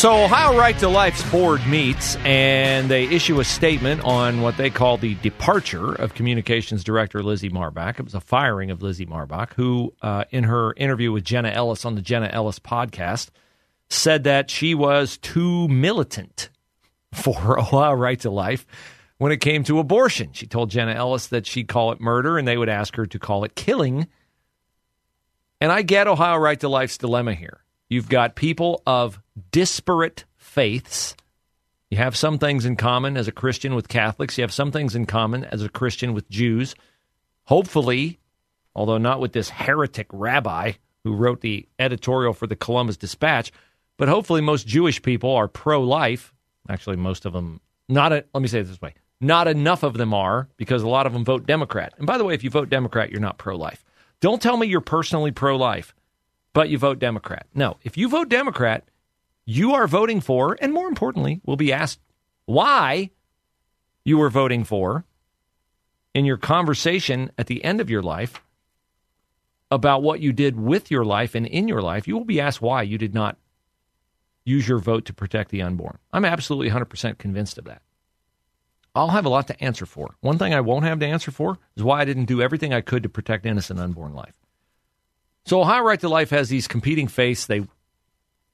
So, Ohio Right to Life's board meets and they issue a statement on what they call the departure of Communications Director Lizzie Marbach. It was a firing of Lizzie Marbach, who, uh, in her interview with Jenna Ellis on the Jenna Ellis podcast, said that she was too militant for Ohio Right to Life when it came to abortion. She told Jenna Ellis that she'd call it murder and they would ask her to call it killing. And I get Ohio Right to Life's dilemma here. You've got people of disparate faiths. You have some things in common as a Christian with Catholics. You have some things in common as a Christian with Jews. Hopefully, although not with this heretic rabbi who wrote the editorial for the Columbus Dispatch, but hopefully most Jewish people are pro life. Actually, most of them, not, a, let me say it this way not enough of them are because a lot of them vote Democrat. And by the way, if you vote Democrat, you're not pro life. Don't tell me you're personally pro life but you vote Democrat. No, if you vote Democrat, you are voting for, and more importantly, will be asked why you were voting for in your conversation at the end of your life about what you did with your life and in your life. You will be asked why you did not use your vote to protect the unborn. I'm absolutely 100% convinced of that. I'll have a lot to answer for. One thing I won't have to answer for is why I didn't do everything I could to protect innocent unborn life. So Ohio Right to Life has these competing faiths. They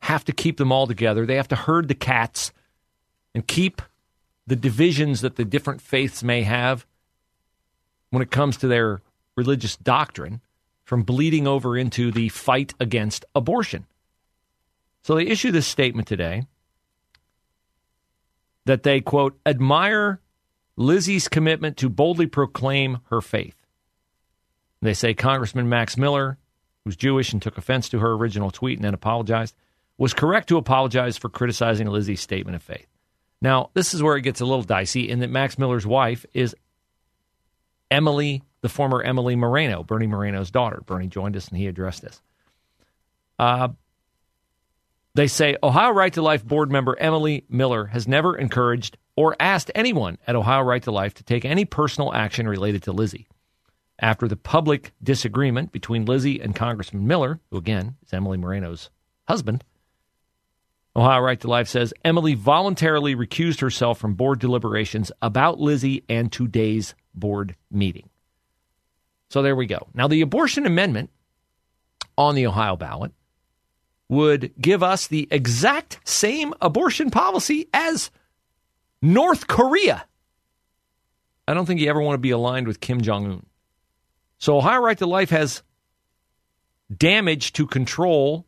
have to keep them all together. They have to herd the cats and keep the divisions that the different faiths may have when it comes to their religious doctrine from bleeding over into the fight against abortion. So they issue this statement today that they, quote, admire Lizzie's commitment to boldly proclaim her faith. They say Congressman Max Miller who's Jewish and took offense to her original tweet and then apologized, was correct to apologize for criticizing Lizzie's statement of faith. Now, this is where it gets a little dicey in that Max Miller's wife is Emily, the former Emily Moreno, Bernie Moreno's daughter. Bernie joined us and he addressed this. Uh, they say Ohio Right to Life board member Emily Miller has never encouraged or asked anyone at Ohio Right to Life to take any personal action related to Lizzie after the public disagreement between Lizzie and Congressman Miller, who again is Emily Moreno's husband. Ohio Right to Life says Emily voluntarily recused herself from board deliberations about Lizzie and today's board meeting. So there we go. Now, the abortion amendment on the Ohio ballot would give us the exact same abortion policy as North Korea. I don't think you ever want to be aligned with Kim Jong un. So Ohio Right to Life has damage to control.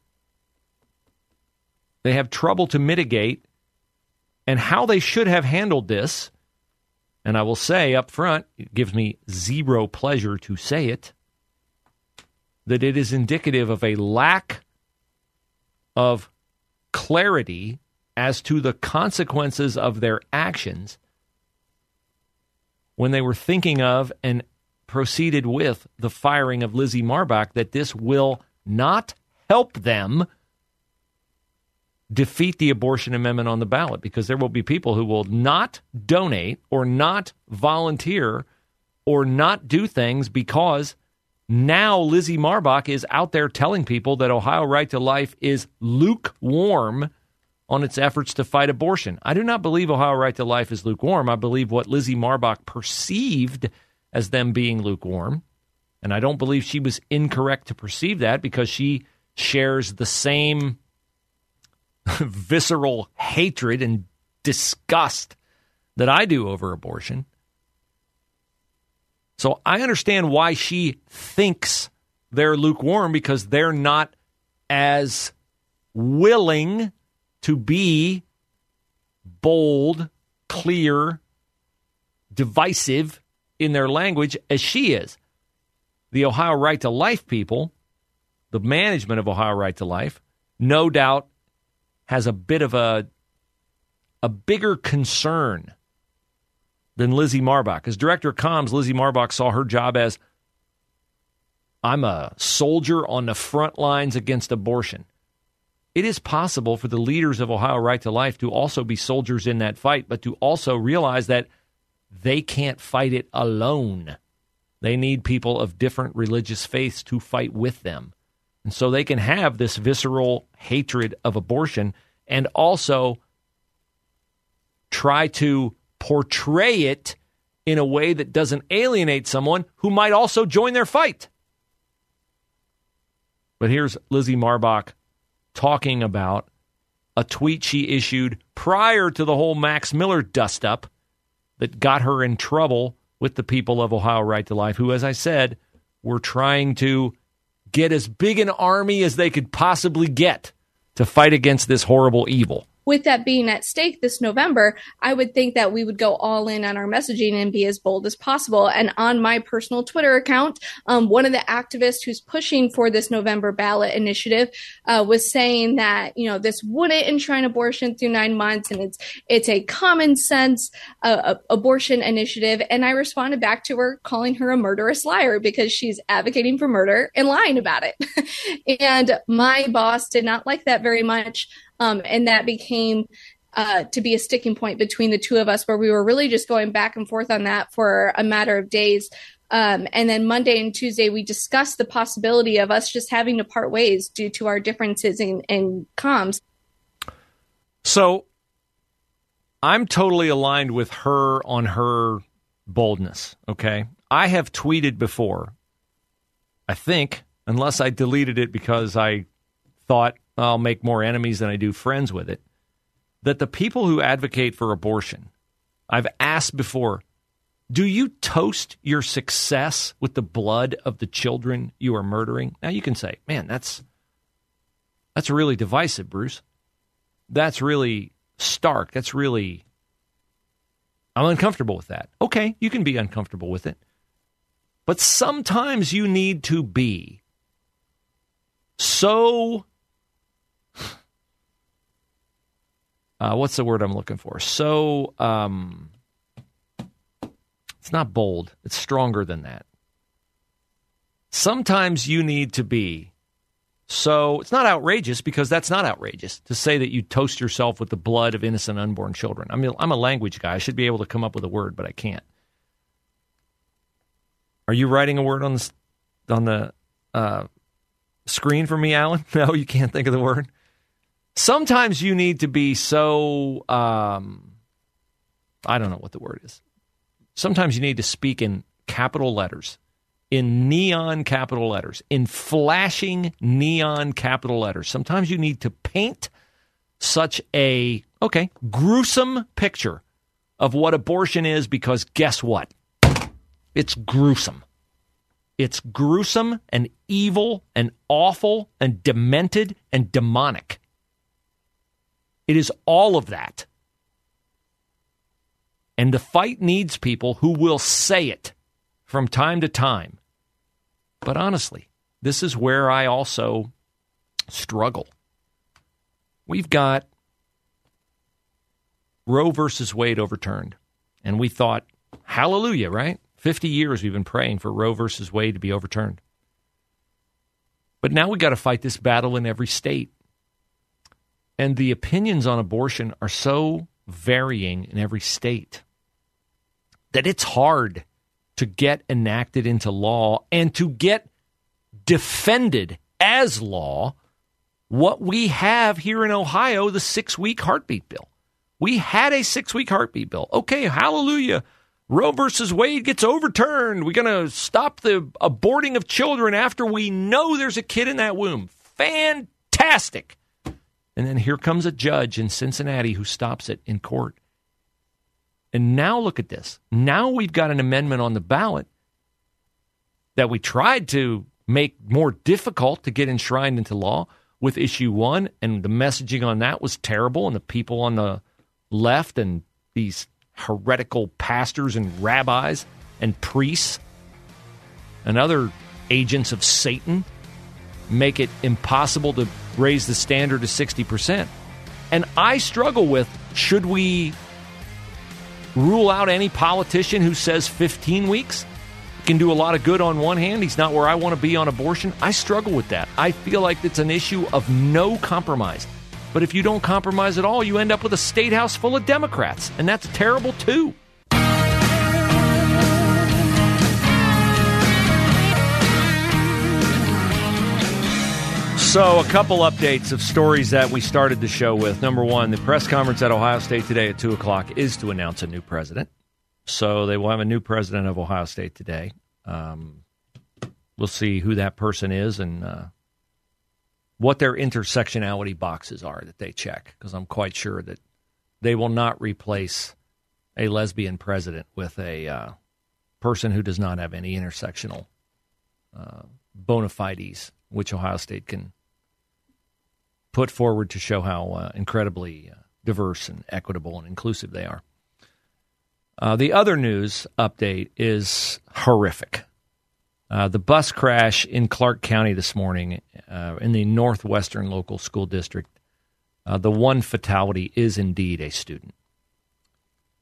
They have trouble to mitigate. And how they should have handled this, and I will say up front, it gives me zero pleasure to say it, that it is indicative of a lack of clarity as to the consequences of their actions when they were thinking of and proceeded with the firing of Lizzie Marbach that this will not help them defeat the abortion amendment on the ballot because there will be people who will not donate or not volunteer or not do things because now Lizzie Marbach is out there telling people that Ohio Right to Life is lukewarm on its efforts to fight abortion. I do not believe Ohio Right to Life is lukewarm. I believe what Lizzie Marbach perceived as them being lukewarm. And I don't believe she was incorrect to perceive that because she shares the same visceral hatred and disgust that I do over abortion. So I understand why she thinks they're lukewarm because they're not as willing to be bold, clear, divisive in their language as she is. the Ohio Right to Life people, the management of Ohio Right to Life, no doubt has a bit of a a bigger concern than Lizzie Marbach. As director of comms, Lizzie Marbach saw her job as I'm a soldier on the front lines against abortion. It is possible for the leaders of Ohio Right to Life to also be soldiers in that fight, but to also realize that they can't fight it alone. They need people of different religious faiths to fight with them. And so they can have this visceral hatred of abortion and also try to portray it in a way that doesn't alienate someone who might also join their fight. But here's Lizzie Marbach talking about a tweet she issued prior to the whole Max Miller dust up that got her in trouble with the people of Ohio Right to Life, who, as I said, were trying to get as big an army as they could possibly get to fight against this horrible evil with that being at stake this November, I would think that we would go all in on our messaging and be as bold as possible. And on my personal Twitter account, um, one of the activists who's pushing for this November ballot initiative uh, was saying that you know this wouldn't enshrine abortion through nine months, and it's it's a common sense uh, abortion initiative. And I responded back to her calling her a murderous liar because she's advocating for murder and lying about it. and my boss did not like that very much. Um, and that became uh, to be a sticking point between the two of us where we were really just going back and forth on that for a matter of days. Um, and then Monday and Tuesday, we discussed the possibility of us just having to part ways due to our differences in, in comms. So I'm totally aligned with her on her boldness. Okay. I have tweeted before, I think, unless I deleted it because I thought I'll make more enemies than I do friends with it. That the people who advocate for abortion, I've asked before, do you toast your success with the blood of the children you are murdering? Now you can say, man, that's that's really divisive, Bruce. That's really stark. That's really I'm uncomfortable with that. Okay, you can be uncomfortable with it. But sometimes you need to be so uh, what's the word I'm looking for? So um, it's not bold. It's stronger than that. Sometimes you need to be so it's not outrageous because that's not outrageous to say that you toast yourself with the blood of innocent unborn children. I mean, I'm a language guy. I should be able to come up with a word, but I can't. Are you writing a word on the on the uh, screen for me, Alan? No, you can't think of the word sometimes you need to be so um, I don't know what the word is. Sometimes you need to speak in capital letters, in neon capital letters, in flashing neon capital letters. Sometimes you need to paint such a okay, gruesome picture of what abortion is because guess what? It's gruesome. It's gruesome and evil and awful and demented and demonic. It is all of that. And the fight needs people who will say it from time to time. But honestly, this is where I also struggle. We've got Roe versus Wade overturned. And we thought, hallelujah, right? 50 years we've been praying for Roe versus Wade to be overturned. But now we've got to fight this battle in every state. And the opinions on abortion are so varying in every state that it's hard to get enacted into law and to get defended as law what we have here in Ohio the six week heartbeat bill. We had a six week heartbeat bill. Okay, hallelujah. Roe versus Wade gets overturned. We're going to stop the aborting of children after we know there's a kid in that womb. Fantastic. And then here comes a judge in Cincinnati who stops it in court. And now look at this. Now we've got an amendment on the ballot that we tried to make more difficult to get enshrined into law with issue one. And the messaging on that was terrible. And the people on the left and these heretical pastors and rabbis and priests and other agents of Satan make it impossible to raise the standard to 60%. And I struggle with should we rule out any politician who says 15 weeks? Can do a lot of good on one hand. He's not where I want to be on abortion. I struggle with that. I feel like it's an issue of no compromise. But if you don't compromise at all, you end up with a state house full of Democrats, and that's terrible too. So, a couple updates of stories that we started the show with. Number one, the press conference at Ohio State today at 2 o'clock is to announce a new president. So, they will have a new president of Ohio State today. Um, we'll see who that person is and uh, what their intersectionality boxes are that they check, because I'm quite sure that they will not replace a lesbian president with a uh, person who does not have any intersectional uh, bona fides, which Ohio State can put forward to show how uh, incredibly uh, diverse and equitable and inclusive they are. Uh, the other news update is horrific. Uh, the bus crash in Clark County this morning uh, in the Northwestern Local School District, uh, the one fatality is indeed a student.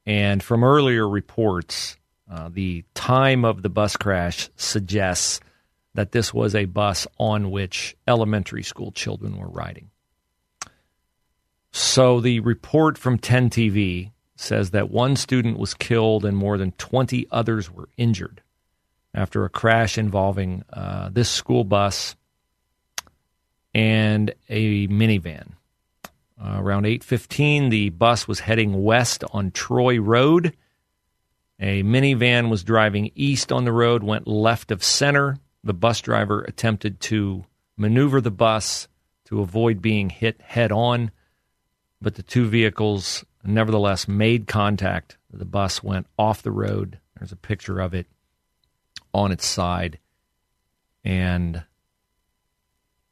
And from earlier reports, the time of the bus crash suggests that this was a bus on which elementary school children were riding. So the report from 10 TV says that one student was killed and more than 20 others were injured after a crash involving uh, this school bus and a minivan. Uh, around 8:15, the bus was heading west on Troy Road. A minivan was driving east on the road, went left of center. The bus driver attempted to maneuver the bus to avoid being hit head on but the two vehicles nevertheless made contact. The bus went off the road. There's a picture of it on its side. And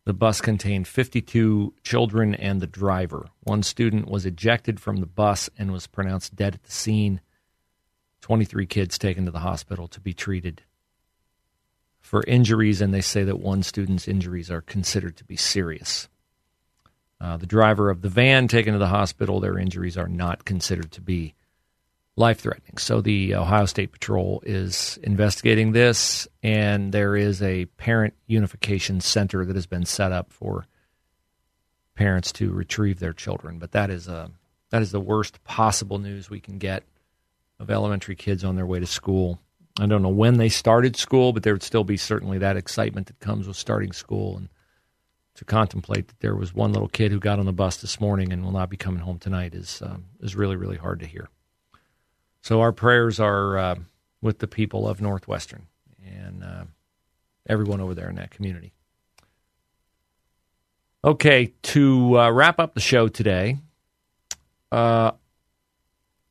the bus contained 52 children and the driver. One student was ejected from the bus and was pronounced dead at the scene. 23 kids taken to the hospital to be treated for injuries, and they say that one student's injuries are considered to be serious. Uh, the driver of the van taken to the hospital, their injuries are not considered to be life threatening. So the Ohio State Patrol is investigating this, and there is a parent unification center that has been set up for parents to retrieve their children. But that is a uh, that is the worst possible news we can get of elementary kids on their way to school. I don't know when they started school, but there would still be certainly that excitement that comes with starting school and to contemplate that there was one little kid who got on the bus this morning and will not be coming home tonight is um, is really really hard to hear. So our prayers are uh, with the people of Northwestern and uh, everyone over there in that community. Okay, to uh, wrap up the show today, uh,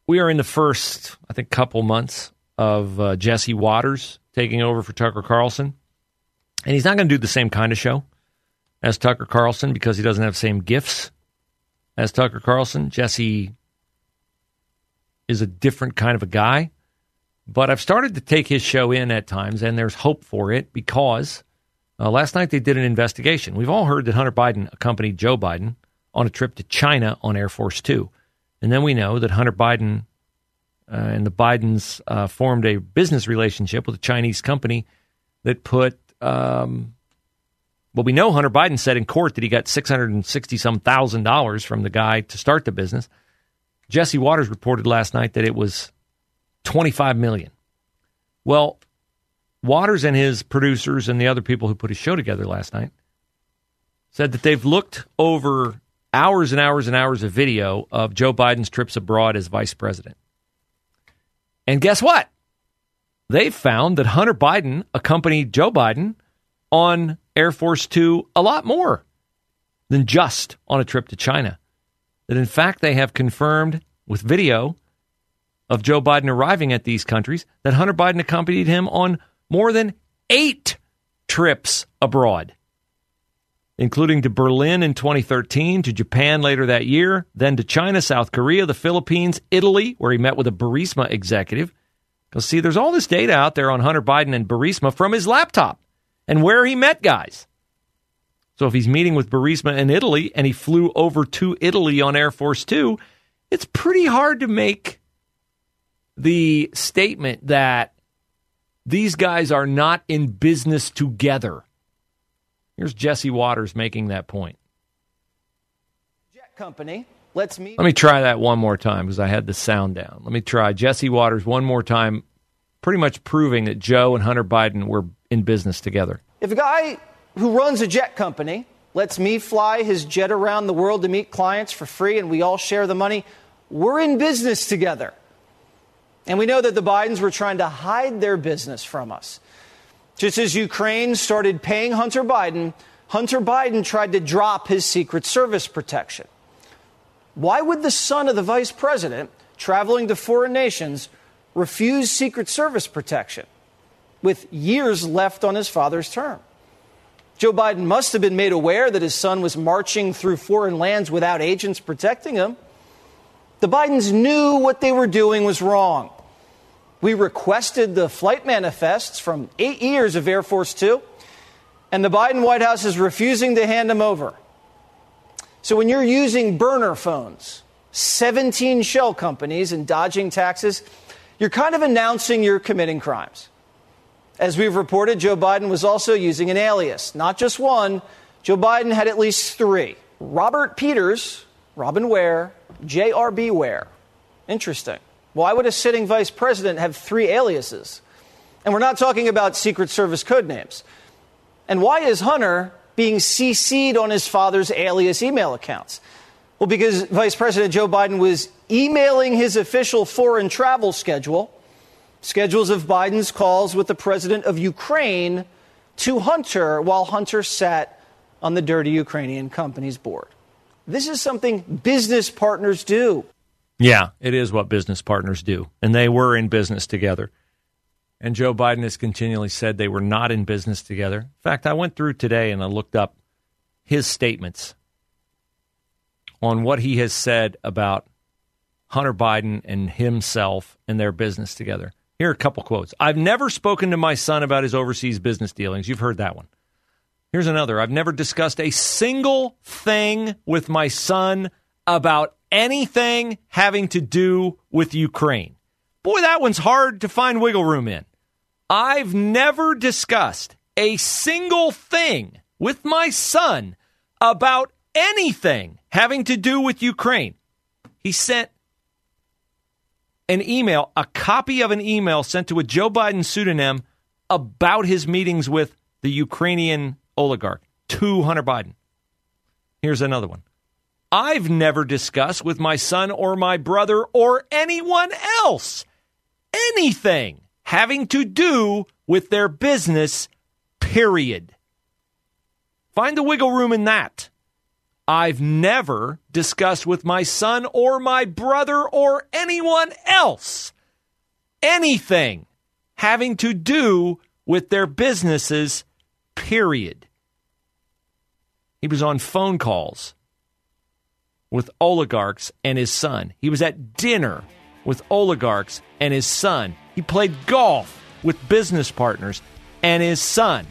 we are in the first, I think, couple months of uh, Jesse Watters taking over for Tucker Carlson, and he's not going to do the same kind of show as Tucker Carlson because he doesn't have the same gifts as Tucker Carlson. Jesse is a different kind of a guy. But I've started to take his show in at times, and there's hope for it because uh, last night they did an investigation. We've all heard that Hunter Biden accompanied Joe Biden on a trip to China on Air Force Two. And then we know that Hunter Biden uh, and the Bidens uh, formed a business relationship with a Chinese company that put um, well, we know Hunter Biden said in court that he got six hundred and sixty some thousand dollars from the guy to start the business. Jesse Watters reported last night that it was twenty five million. Well, Watters and his producers and the other people who put his show together last night said that they've looked over hours and hours and hours of video of Joe Biden's trips abroad as vice president. And guess what? They found that Hunter Biden accompanied Joe Biden on Air Force Two a lot more than just on a trip to China. That in fact they have confirmed with video of Joe Biden arriving at these countries that Hunter Biden accompanied him on more than eight trips abroad, including to Berlin in 2013, to Japan later that year, then to China, South Korea, the Philippines, Italy, where he met with a Burisma executive. Because, see, there's all this data out there on Hunter Biden and Burisma from his laptop. And where he met guys. So if he's meeting with Burisma in Italy and he flew over to Italy on Air Force Two, it's pretty hard to make the statement that these guys are not in business together. Here's Jesse Watters making that point. Jet company. Let's meet. Let me try that one more time because I had the sound down. Let me try Jesse Watters one more time, pretty much proving that Joe and Hunter Biden were in business together. If a guy who runs a jet company lets me fly his jet around the world to meet clients for free and we all share the money, we're in business together. And we know that the Bidens were trying to hide their business from us. Just as Ukraine started paying Hunter Biden, Hunter Biden tried to drop his Secret Service protection. Why would the son of the vice president, traveling to foreign nations, refuse Secret Service protection with years left on his father's term? Joe Biden must have been made aware that his son was marching through foreign lands without agents protecting him. The Bidens knew what they were doing was wrong. We requested the flight manifests from eight years of Air Force Two, and the Biden White House is refusing to hand them over. So when you're using burner phones, 17 shell companies, and dodging taxes, you're kind of announcing you're committing crimes. As we've reported, Joe Biden was also using an alias, not just one. Joe Biden had at least three Robert Peters, Robin Ware, J.R.B. Ware. Interesting. Why would a sitting vice president have three aliases? And we're not talking about Secret Service code names. And why is Hunter being CC'd on his father's alias email accounts? Well, because Vice President Joe Biden was emailing his official foreign travel schedule, schedules of Biden's calls with the president of Ukraine to Hunter while Hunter sat on the dirty Ukrainian company's board. This is something business partners do. Yeah, it is what business partners do. And they were in business together. And Joe Biden has continually said they were not in business together. In fact, I went through today and I looked up his statements on what he has said about Hunter Biden and himself and their business together. Here are a couple quotes. I've never spoken to my son about his overseas business dealings. You've heard that one. Here's another. I've never discussed a single thing with my son about anything having to do with Ukraine. Boy, that one's hard to find wiggle room in. I've never discussed a single thing with my son about anything having to do with Ukraine. He sent an email, a copy of an email sent to a Joe Biden pseudonym about his meetings with the Ukrainian oligarch to Hunter Biden. Here's another one. I've never discussed with my son or my brother or anyone else anything having to do with their business, period. Find the wiggle room in that. I've never discussed with my son or my brother or anyone else anything having to do with their businesses, period. He was on phone calls with oligarchs and his son. He was at dinner with oligarchs and his son. He played golf with business partners and his son.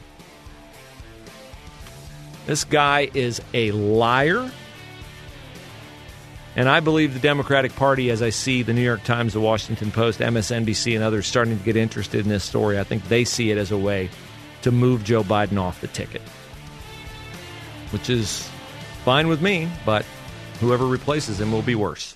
This guy is a liar. And I believe the Democratic Party, as I see the New York Times, the Washington Post, MSNBC, and others starting to get interested in this story, I think they see it as a way to move Joe Biden off the ticket, which is fine with me, but whoever replaces him will be worse.